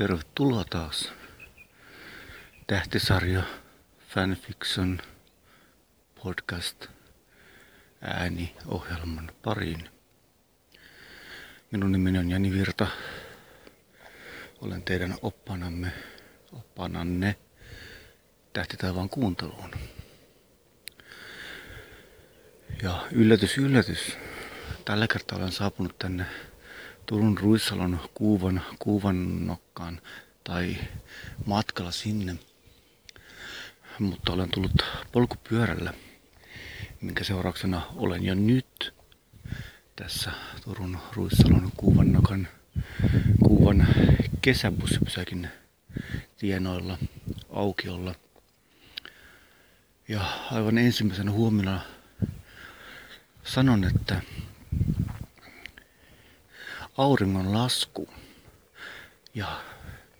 Tervetuloa taas tähtisarja Fanfiction podcast ääniohjelman pariin. Minun nimeni on Jani Virta. Olen teidän oppanamme, oppananne tähtitaivaan kuunteluun. Ja yllätys, yllätys. Tällä kertaa olen saapunut tänne Turun Ruissalon kuuvan, kuuvan nokkaan tai matkalla sinne. Mutta olen tullut polkupyörällä, minkä seurauksena olen jo nyt tässä Turun Ruissalon kuuvan nokan kuuvan kesäbussipysäkin tienoilla aukiolla. Ja aivan ensimmäisenä huomiona sanon, että auringon lasku ja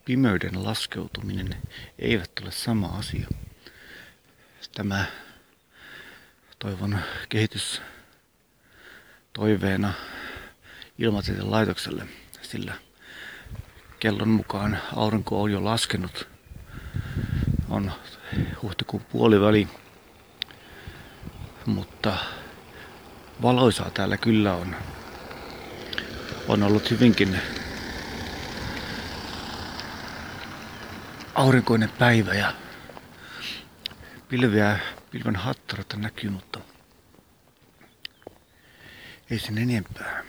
pimeyden laskeutuminen eivät ole sama asia. Tämä toivon kehitys toiveena ilmatieteen laitokselle, sillä kellon mukaan aurinko on jo laskenut. On huhtikuun puoliväli, mutta valoisaa täällä kyllä on on ollut hyvinkin aurinkoinen päivä ja pilviä, pilven hattarata näkyy, mutta ei sen enempää.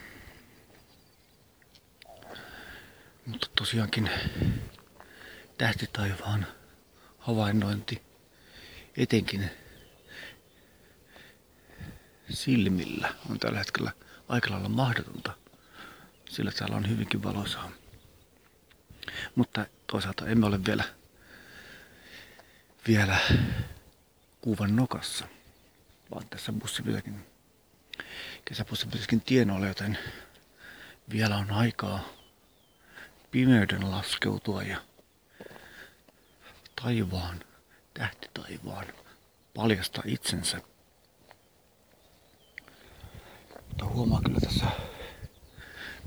Mutta tosiaankin tähtitaivaan havainnointi etenkin silmillä on tällä hetkellä aika lailla mahdotonta sillä täällä on hyvinkin valoisaa. Mutta toisaalta emme ole vielä, vielä kuvan nokassa, vaan tässä bussipysäkin, kesäbussipysäkin tienoilla, joten vielä on aikaa pimeyden laskeutua ja taivaan, tähtitaivaan paljasta itsensä. Mutta huomaa kyllä tässä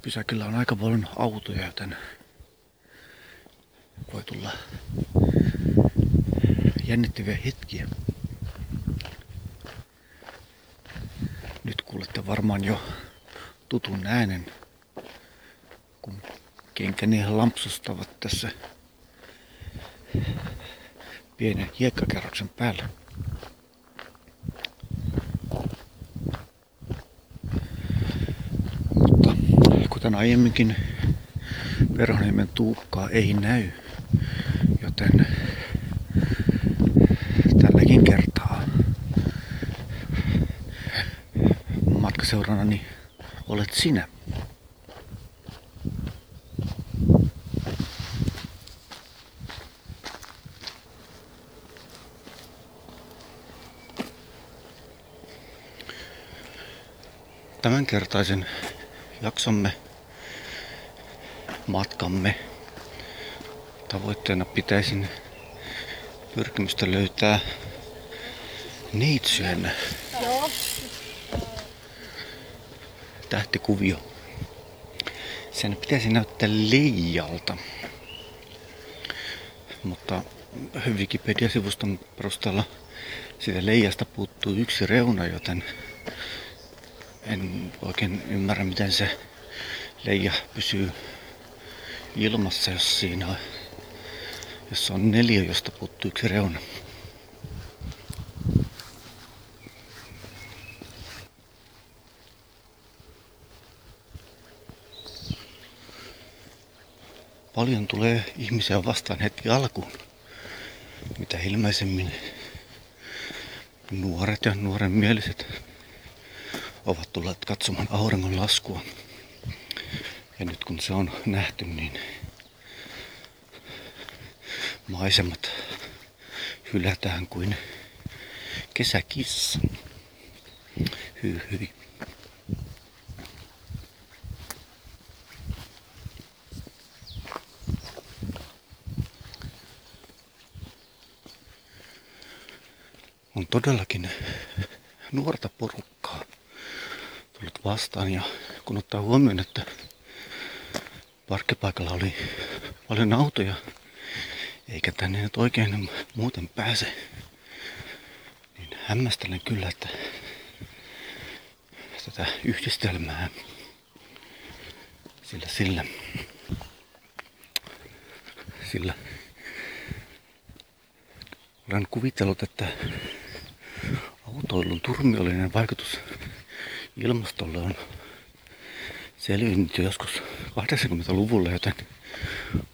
pysäkillä on aika paljon autoja, joten voi tulla jännittäviä hetkiä. Nyt kuulette varmaan jo tutun äänen, kun kenkäni lampsustavat tässä pienen hiekkakerroksen päällä. Kuten aiemminkin Perhoniemen tuukkaa ei näy, joten tälläkin kertaa matkaseurannani olet sinä. Tämänkertaisen jaksomme matkamme. Tavoitteena pitäisin pyrkimystä löytää neitsyön tähtikuvio. Sen pitäisi näyttää leijalta. Mutta Wikipedia-sivuston perusteella siitä leijasta puuttuu yksi reuna, joten en oikein ymmärrä miten se leija pysyy ilmassa, jos siinä on, jos on neljä, josta puuttuu yksi reuna. Paljon tulee ihmisiä vastaan heti alkuun. Mitä ilmeisemmin nuoret ja nuoren mieliset ovat tulleet katsomaan auringon laskua. Ja nyt kun se on nähty, niin maisemat hylätään kuin kesäkissa. Hyi hyi. On todellakin nuorta porukkaa tullut vastaan ja kun ottaa huomioon, että parkkipaikalla oli paljon autoja, eikä tänne nyt oikein muuten pääse. Niin hämmästelen kyllä, että tätä yhdistelmää sillä, sillä, sillä olen kuvitellut, että autoilun turmiollinen vaikutus ilmastolle on selvinnyt jo joskus 80-luvulla, joten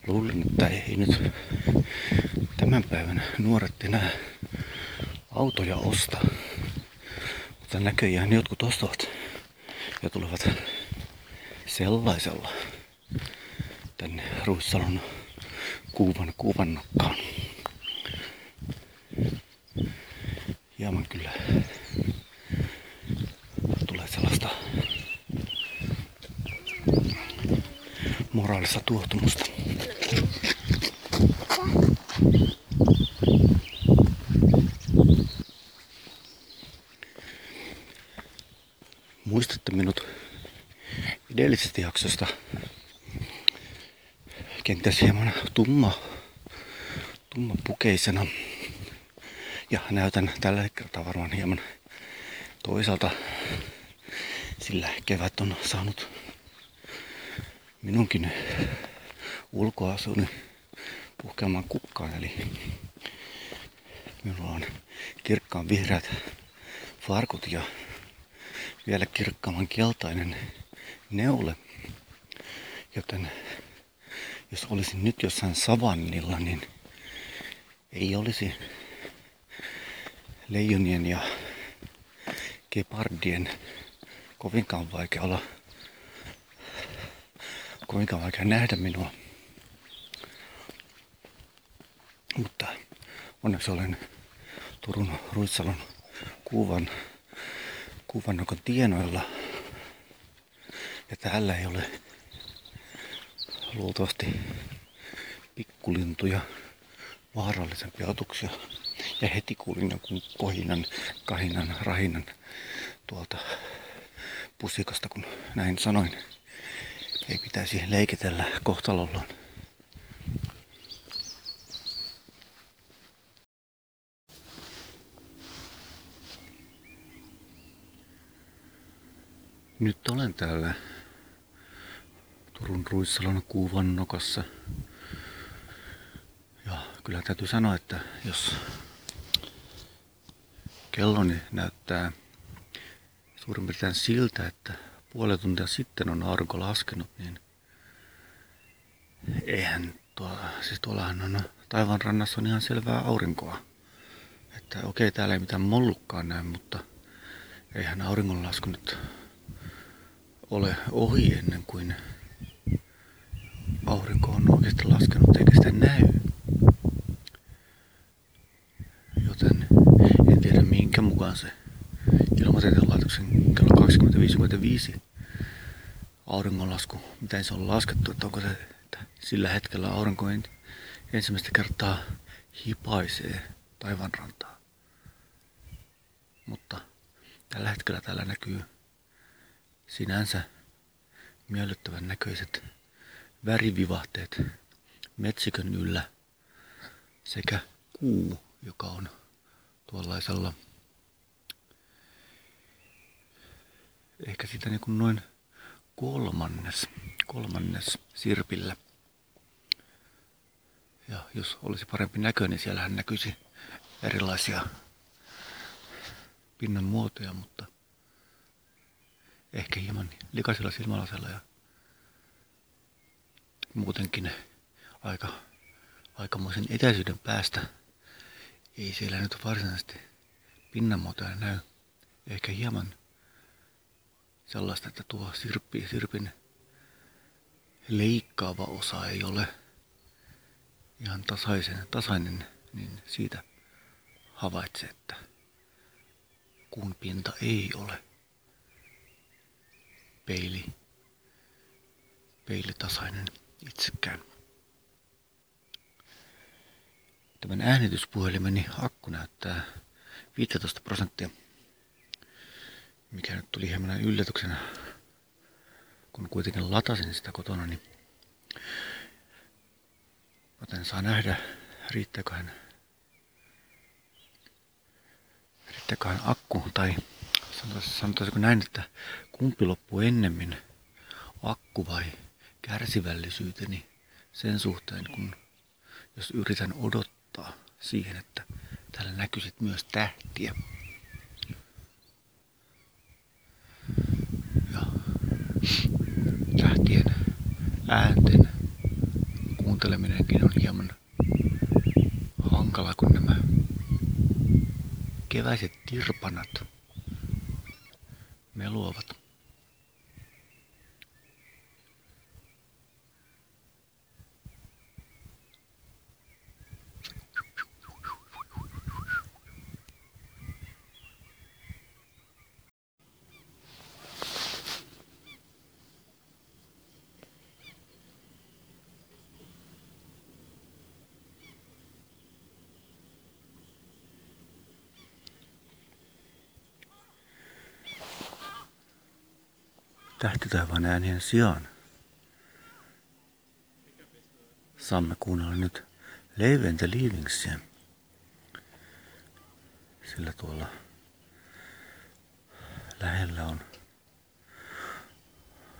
luulen, että ei nyt tämän päivän nuoret enää autoja osta. Mutta näköjään jotkut ostavat ja tulevat sellaisella tänne Ruissalon kuuvan kuuvannokkaan. Hieman kyllä tulee sellaista moraalista tuotumusta. Muistatte minut edellisestä jaksosta kenties hieman tumma, tumma pukeisena. Ja näytän tällä kertaa varmaan hieman toisaalta, sillä kevät on saanut minunkin ulkoasuni puhkeamaan kukkaan. Eli minulla on kirkkaan vihreät farkut ja vielä kirkkaamman keltainen neule. Joten jos olisin nyt jossain savannilla, niin ei olisi leijonien ja gepardien kovinkaan vaikea olla, kovinkaan vaikea nähdä minua. Mutta onneksi olen Turun Ruissalon kuvan, kuvannokon tienoilla. Ja täällä ei ole luultavasti pikkulintuja, vaarallisempia otuksia. Ja heti kuulin jonkun kohinan, kahinan, rahinan tuolta pusikasta, kun näin sanoin. Ei pitäisi leikitellä kohtalollaan. Nyt olen täällä Turun Ruissalon kuuvannokassa. Ja kyllä täytyy sanoa, että jos kelloni näyttää suurin piirtein siltä, että puoli tuntia sitten on aurinko laskenut, niin eihän tuo, siis tuollahan on taivaan rannassa on ihan selvää aurinkoa. Että okei, täällä ei mitään mollukkaan näy, mutta eihän auringonlasku nyt ole ohi ennen kuin aurinko on oikeasti laskenut eikä sitä näy. Joten en tiedä minkä mukaan se ilmatieteen laitoksen kello 20.55 auringonlasku, miten se on laskettu, että onko se, että sillä hetkellä aurinko ensimmäistä kertaa hipaisee taivanrantaa. Mutta tällä hetkellä täällä näkyy sinänsä miellyttävän näköiset värivivahteet metsikön yllä sekä kuu, joka on tuollaisella ehkä sitä niin kuin noin kolmannes, kolmannes sirpillä. Ja jos olisi parempi näkö, niin siellähän näkyisi erilaisia pinnan muotoja, mutta ehkä hieman likaisella silmälasella ja muutenkin aika, aikamoisen etäisyyden päästä. Ei siellä nyt varsinaisesti pinnanmuotoja näy. Ehkä hieman sellaista, että tuo sirppi, sirpin leikkaava osa ei ole ihan tasaisen, tasainen, niin siitä havaitsee, että kuun pinta ei ole peili, peilitasainen itsekään. Tämän äänityspuhelimeni akku näyttää 15 prosenttia, mikä nyt tuli hieman yllätyksenä, kun kuitenkin latasin sitä kotona, niin Joten saa nähdä, riittääköhän, riittääköhän akku tai sanotaanko näin, että kumpi loppuu ennemmin, akku vai kärsivällisyyteni sen suhteen, kun jos yritän odottaa siihen, että täällä näkyisit myös tähtiä. Äänten kuunteleminenkin on hieman hankala, kun nämä keväiset tirpanat meluavat. Tähtitaivaan äänien sijaan saamme kuunnella nyt Leivente Leavingsia. Sillä tuolla lähellä on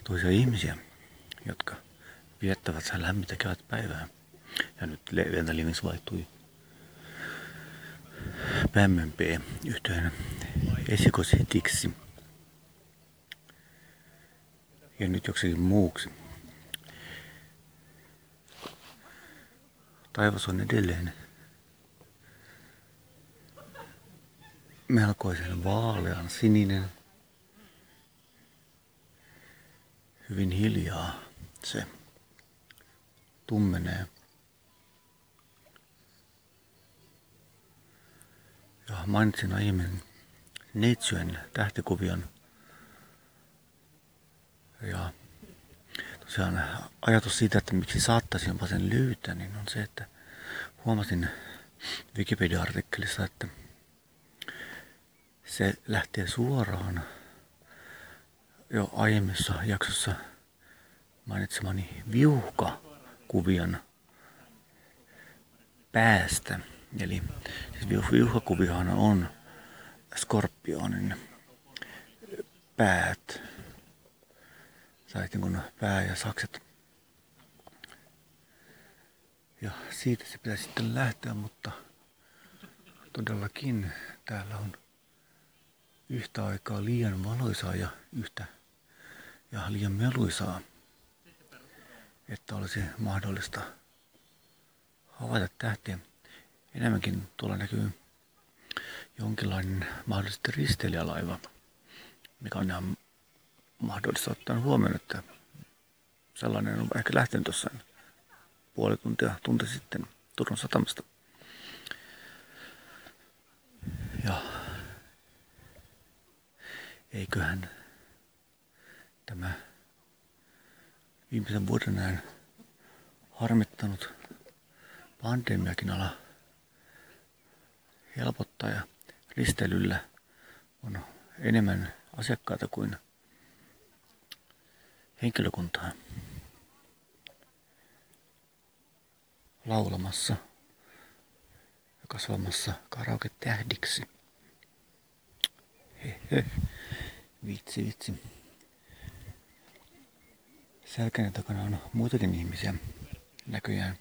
toisia ihmisiä, jotka viettävät lämmintä päivää. Ja nyt Leivente Leavings vaihtui PMP yhteen esikoshitiksi ja nyt joksikin muuksi. Taivas on edelleen melkoisen vaalean sininen. Hyvin hiljaa se tummenee. Ja mainitsin aiemmin Neitsyen tähtikuvion ja tosiaan ajatus siitä, että miksi saattaisin jopa sen löytää, niin on se, että huomasin Wikipedia-artikkelissa, että se lähtee suoraan jo aiemmissa jaksossa mainitsemani viuhkakuvion päästä. Eli siis viuhkakuvihan on skorpionin päät sai niin pää ja sakset. Ja siitä se pitää sitten lähteä, mutta todellakin täällä on yhtä aikaa liian valoisaa ja yhtä ja liian meluisaa, että olisi mahdollista havaita tähtiä. Enemmänkin tuolla näkyy jonkinlainen mahdollisesti risteilijälaiva, mikä on ihan mahdollista ottaa huomioon, että sellainen on ehkä lähtenyt tuossa puoli tuntia, tunti sitten Turun satamasta. Ja eiköhän tämä viimeisen vuoden näin harmittanut pandemiakin ala helpottaa ja risteilyllä on enemmän asiakkaita kuin henkilökuntaa laulamassa ja kasvamassa karaoke-tähdiksi. Vitsi, vitsi. Selkäni takana on muitakin ihmisiä näköjään.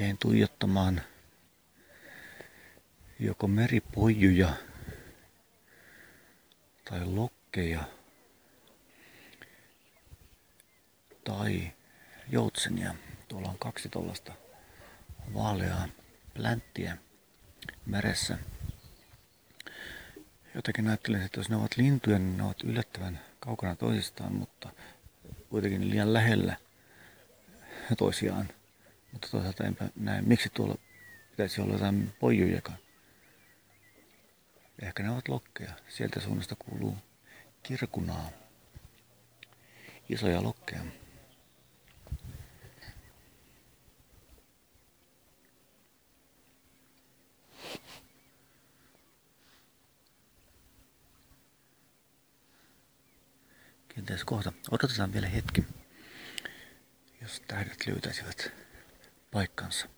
Jäin tuijottamaan joko meripojuja tai lokkeja tai joutsenia. Tuolla on kaksi tuollaista vaaleaa plänttiä meressä. Jotenkin ajattelin, että jos ne ovat lintuja, niin ne ovat yllättävän kaukana toisistaan, mutta kuitenkin liian lähellä toisiaan. Mutta toisaalta enpä näe, miksi tuolla pitäisi olla jotain pojujakaan. Ehkä ne ovat lokkeja. Sieltä suunnasta kuuluu kirkunaa. isoja lokkeja. Kenties kohta. Odotetaan vielä hetki, jos tähdet löytäisivät paikkansa.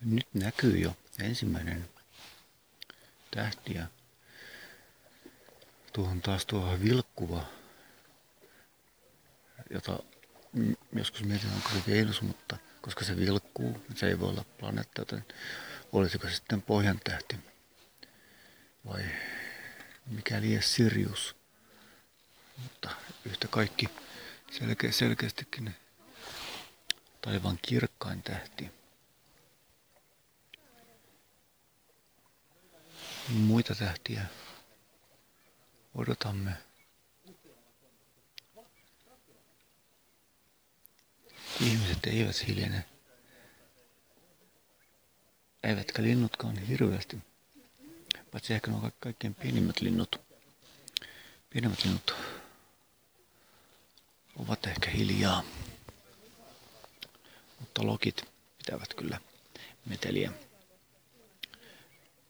Nyt näkyy jo ensimmäinen tähti ja tuohon taas tuo vilkkuva, jota joskus mietin, onko se Venus, mutta koska se vilkkuu, se ei voi olla planeetta, joten olisiko se sitten pohjan tähti vai mikäli edes Sirius. Mutta yhtä kaikki selkeä, selkeästikin taivaan kirkkain tähti. muita tähtiä odotamme. Ihmiset eivät hiljene. Eivätkä linnutkaan hirveästi. Paitsi ehkä nuo kaikkein pienimmät linnut. Pienemmät linnut ovat ehkä hiljaa. Mutta lokit pitävät kyllä meteliä.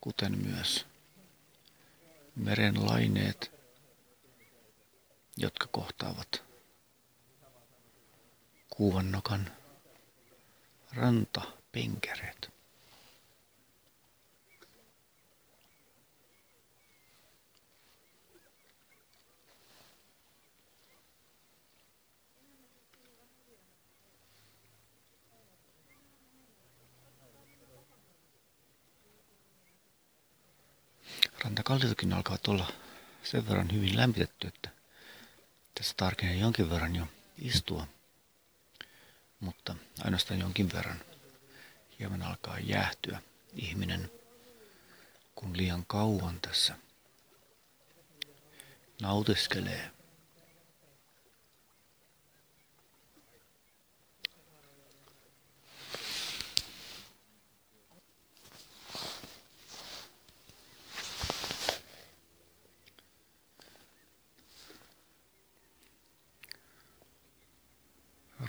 Kuten myös meren laineet, jotka kohtaavat kuuvannokan rantapenkereet. Rantakalliokin alkavat olla sen verran hyvin lämpitetty, että tässä tarkenee jonkin verran jo istua. Mutta ainoastaan jonkin verran hieman alkaa jäähtyä ihminen, kun liian kauan tässä nautiskelee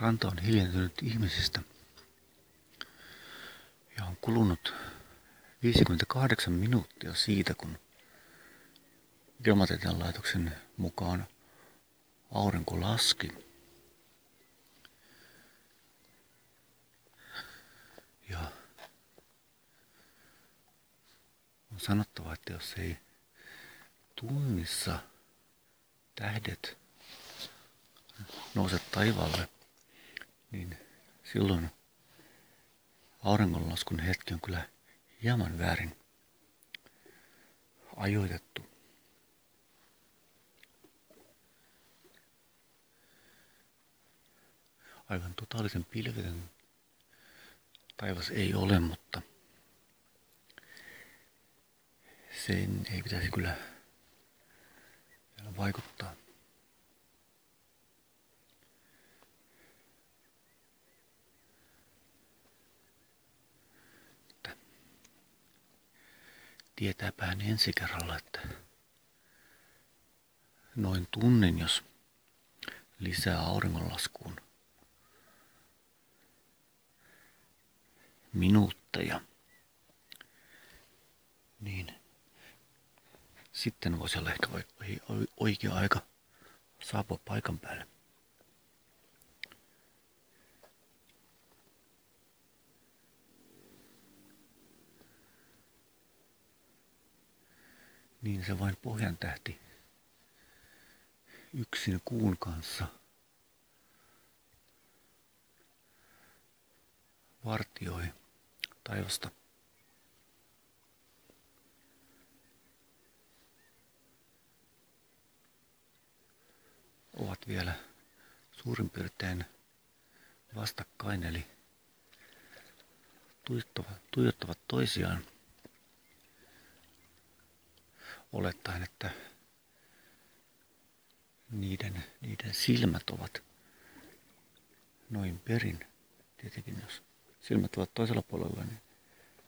Ranta on hiljentynyt ihmisistä ja on kulunut 58 minuuttia siitä, kun Ilmatieteen laitoksen mukaan aurinko laski. Ja on sanottava, että jos ei tunnissa tähdet nouse taivaalle, niin silloin auringonlaskun hetki on kyllä hieman väärin ajoitettu. Aivan totaalisen pilvetön taivas ei ole, mutta sen ei pitäisi kyllä vielä vaikuttaa. Tietääpä hän ensi kerralla, että noin tunnin, jos lisää auringonlaskuun minuutteja, niin sitten voisi olla ehkä oikea aika saapua paikan päälle. Niin se vain pohjan tähti yksin kuun kanssa vartioi taivasta. Ovat vielä suurin piirtein vastakkain, eli tuijottavat toisiaan olettaen, että niiden, niiden silmät ovat noin perin Tietenkin jos silmät ovat toisella puolella, niin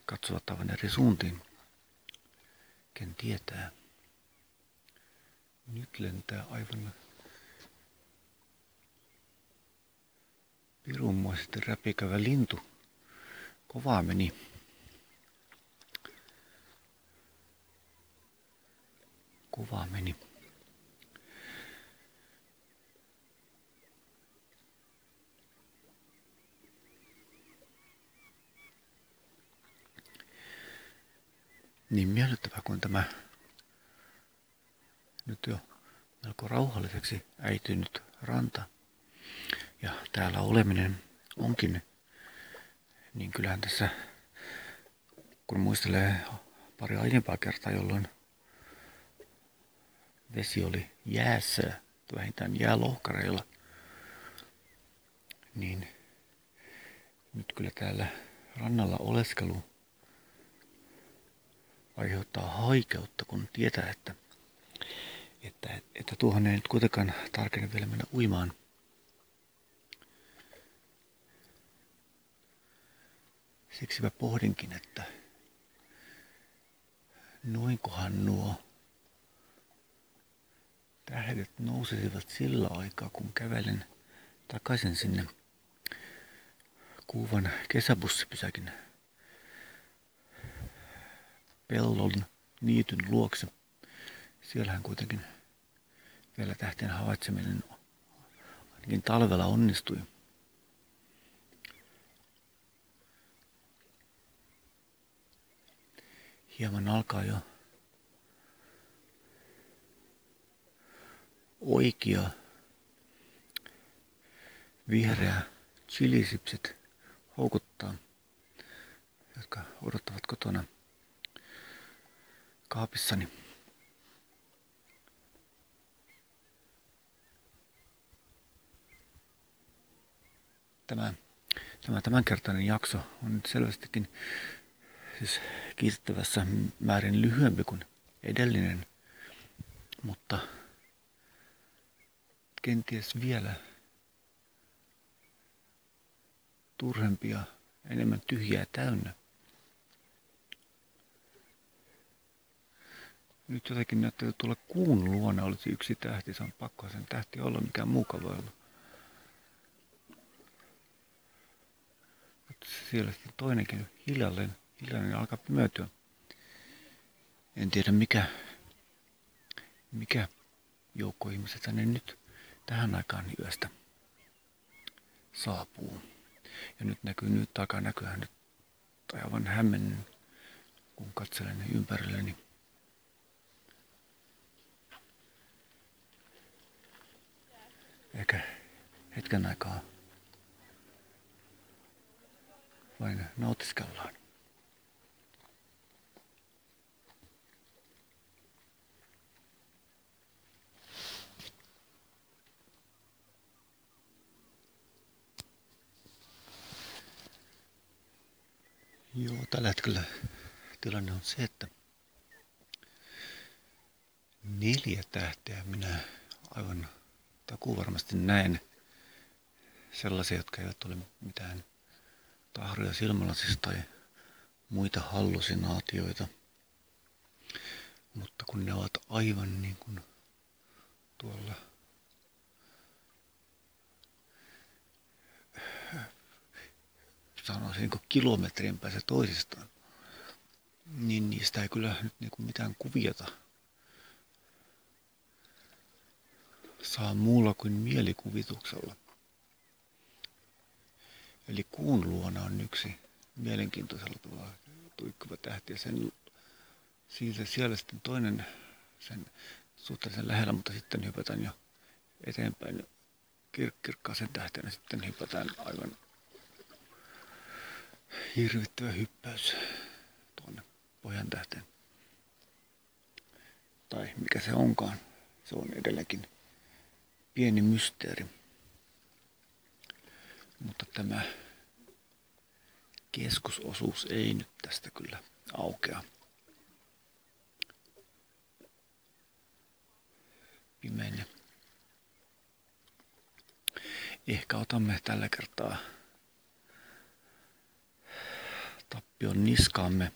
katsovat aivan eri suuntiin. Ken tietää. Nyt lentää aivan pirunmoisesti räpikävä lintu. Kovaa meni. Kovaa meni. niin miellyttävä kuin tämä nyt jo melko rauhalliseksi äitynyt ranta ja täällä oleminen onkin, niin kyllähän tässä, kun muistelee pari aiempaa kertaa, jolloin vesi oli jäässä, vähintään jäälohkareilla, niin nyt kyllä täällä rannalla oleskelu aiheuttaa haikeutta, kun tietää, että, että, että tuohon ei nyt kuitenkaan tarkene vielä mennä uimaan. Siksi mä pohdinkin, että noinkohan nuo tähdet nousisivat sillä aikaa, kun kävelen takaisin sinne kuuvan kesäbussipysäkin pellon niityn luokse. Siellähän kuitenkin vielä tähtien havaitseminen ainakin talvella onnistui. Hieman alkaa jo oikea vihreä chilisipset houkuttaa, jotka odottavat kotona kaapissani. Tämä, tämä tämänkertainen jakso on nyt selvästikin siis kiitettävässä määrin lyhyempi kuin edellinen, mutta kenties vielä turhempia, enemmän tyhjää täynnä. Nyt jotenkin näyttää, että tuolla kuun luona olisi yksi tähti. Se on pakko sen tähti olla, mikä muuka voi olla. Mutta siellä sitten toinenkin hiljalleen, hiljalleen alkaa pimeytyä. En tiedä mikä, mikä joukko ihmiset tänne nyt tähän aikaan yöstä saapuu. Ja nyt näkyy nyt takaa näkyy nyt aivan hämmennyt, kun katselen ympärilleni. Ehkä hetken aikaa vain nautiskellaan. Joo, tällä hetkellä tilanne on se, että neljä tähteä minä aivan takuu varmasti näen sellaisia, jotka eivät ole mitään tahroja silmälasista tai muita hallusinaatioita. Mutta kun ne ovat aivan niin kuin tuolla sanoisin niin kilometrien päässä toisistaan, niin niistä ei kyllä nyt niin kuin mitään kuviota saa muulla kuin mielikuvituksella. Eli kuun luona on yksi mielenkiintoisella tavalla tuikkuva tähti ja sen, siitä siellä sitten toinen sen suhteellisen lähellä, mutta sitten hypätään jo eteenpäin kir- kirkkaaseen tähtenä sitten hypätään aivan hirvittävä hyppäys tuonne pohjan tähteen. Tai mikä se onkaan. Se on edelleenkin pieni mysteeri. Mutta tämä keskusosuus ei nyt tästä kyllä aukea. Pimeinen. Ehkä otamme tällä kertaa on niskaamme.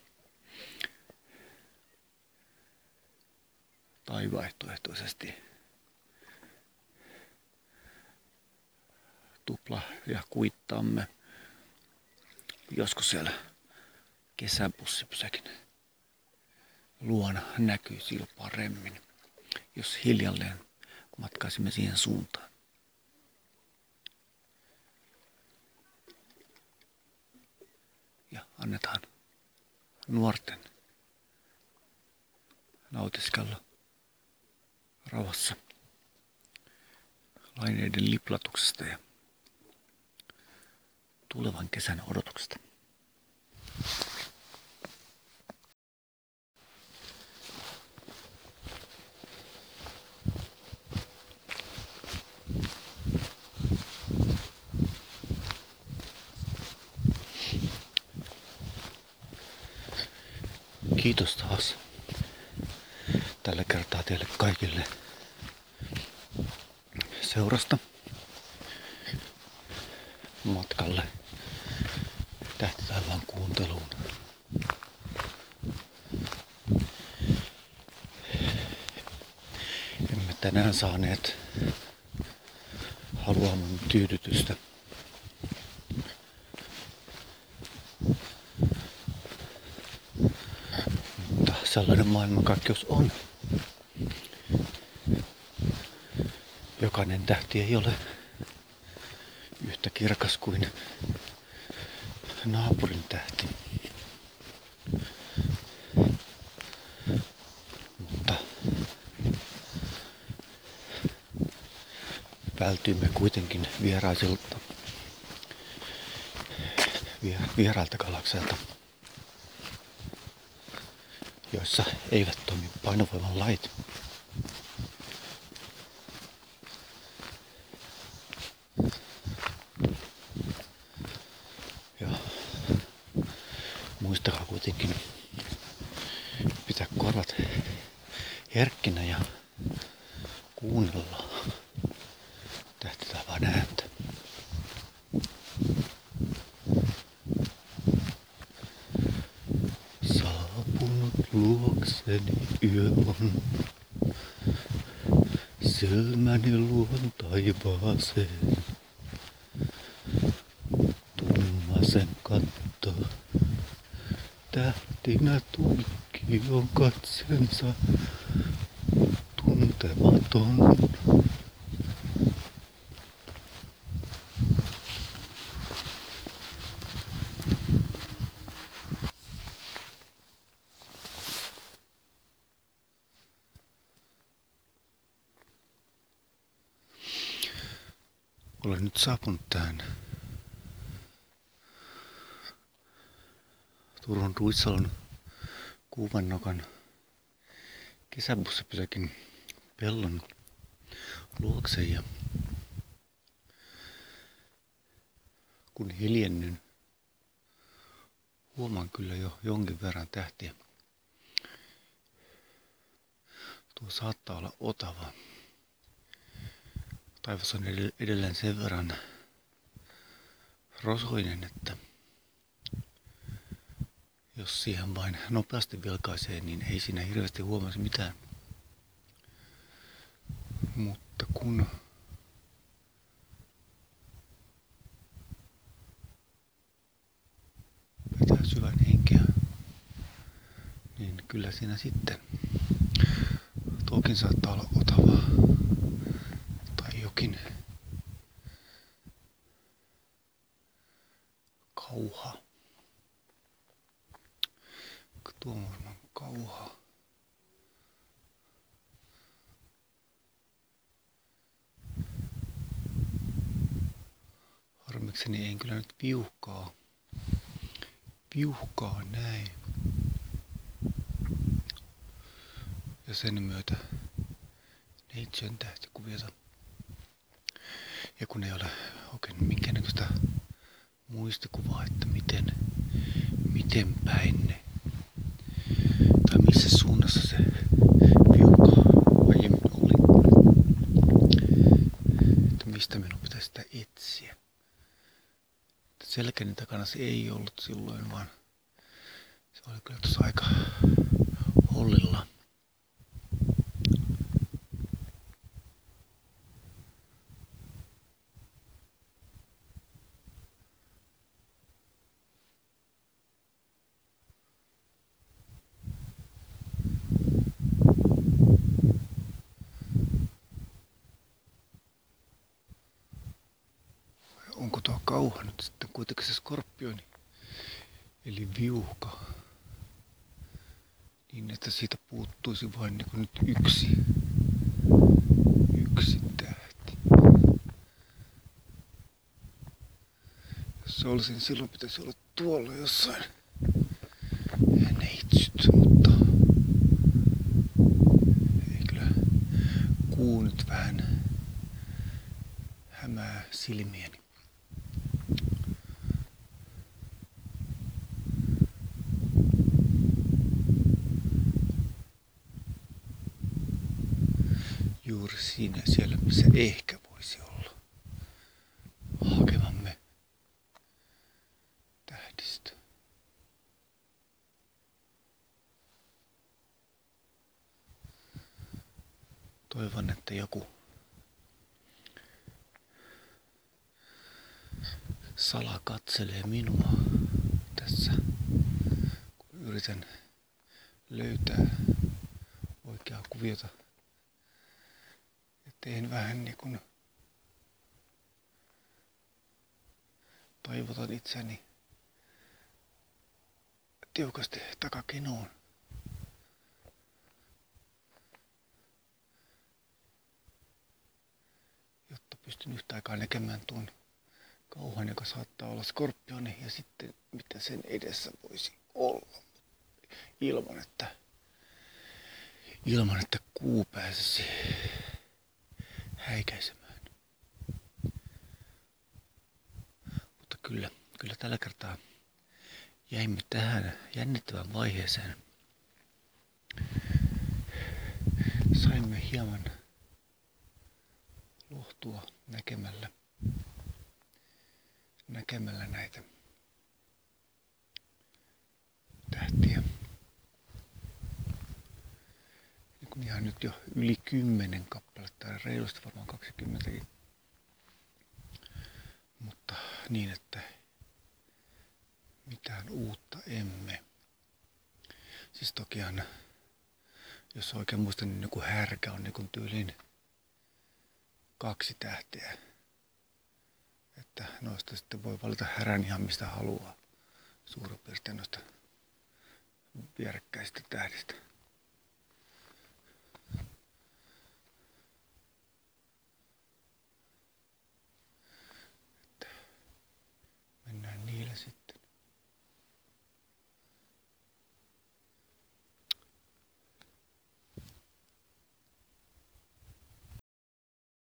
Tai vaihtoehtoisesti tupla ja kuittaamme. Joskus siellä kesäbussipysäkin luona näkyisi jo paremmin, jos hiljalleen matkaisimme siihen suuntaan. Ja annetaan nuorten nautiskella rauhassa laineiden liplatuksesta ja tulevan kesän odotuksesta. Kiitos taas tällä kertaa teille kaikille seurasta matkalle tähtitaivaan kuunteluun. Emme tänään saaneet haluamme tyydytystä. Mutta sellainen maailmankaikkeus on. Jokainen tähti ei ole yhtä kirkas kuin naapurin tähti. Mutta vältyimme kuitenkin vieraisilta, vierailta galakseilta, joissa eivät toimi painovoiman lait. muistakaa kuitenkin pitää korvat herkkinä ja Sí. Olen nyt saapunut tähän Turun Ruissalon Kuuvannokan kesäbussipysäkin pellon luokse ja kun hiljennyn, huomaan kyllä jo jonkin verran tähtiä. Tuo saattaa olla otava. Taivas on edelleen sen verran rosoinen, että jos siihen vain nopeasti vilkaisee, niin ei siinä hirveästi huomasi mitään. Mutta kun vetää syvän henkeä, niin kyllä siinä sitten tuokin saattaa olla otava tai jokin kauha. Tuo on varmaan kauhaa. Harmikseni en kyllä nyt piuhkaa, piuhkaa näin. Ja sen myötä neitsön tähtikuviota. Ja kun ei ole oikein minkäännäköistä muistikuvaa, että miten, miten päin ne tai missä suunnassa se piukka aiemmin oli. Että mistä minun pitäisi sitä etsiä. Selkäni takana se ei ollut silloin, vaan Se oli kyllä tuossa aika hollilla. onko tuo kauha nyt sitten kuitenkin se skorpioni, eli viuhka, niin että siitä puuttuisi vain niin kuin nyt yksi, yksi tähti. Jos se olisin, silloin pitäisi olla tuolla jossain neitsyt, mutta ei kyllä kuu nyt vähän hämää silmieni. Siinä siellä, missä ehkä voisi olla hakevamme tähdistö. Toivon, että joku sala katselee minua tässä, kun yritän löytää oikeaa kuviota teen vähän niin kuin toivotan itseni tiukasti takakenoon. Jotta pystyn yhtä aikaa näkemään tuon kauhan, joka saattaa olla skorpioni ja sitten mitä sen edessä voisi olla ilman, että ilman, että kuu pääsisi häikäisemään. Mutta kyllä, kyllä tällä kertaa jäimme tähän jännittävään vaiheeseen. Saimme hieman lohtua näkemällä, näkemällä näitä tähtiä. Niin ihan nyt jo yli kymmenen kappaletta, tai reilusti varmaan 20 Mutta niin, että mitään uutta emme. Siis tokihan, jos oikein muistan, niin joku härkä on niin tyylin kaksi tähteä. Että noista sitten voi valita härän ihan mistä haluaa suurin piirtein noista vierekkäisistä tähdistä.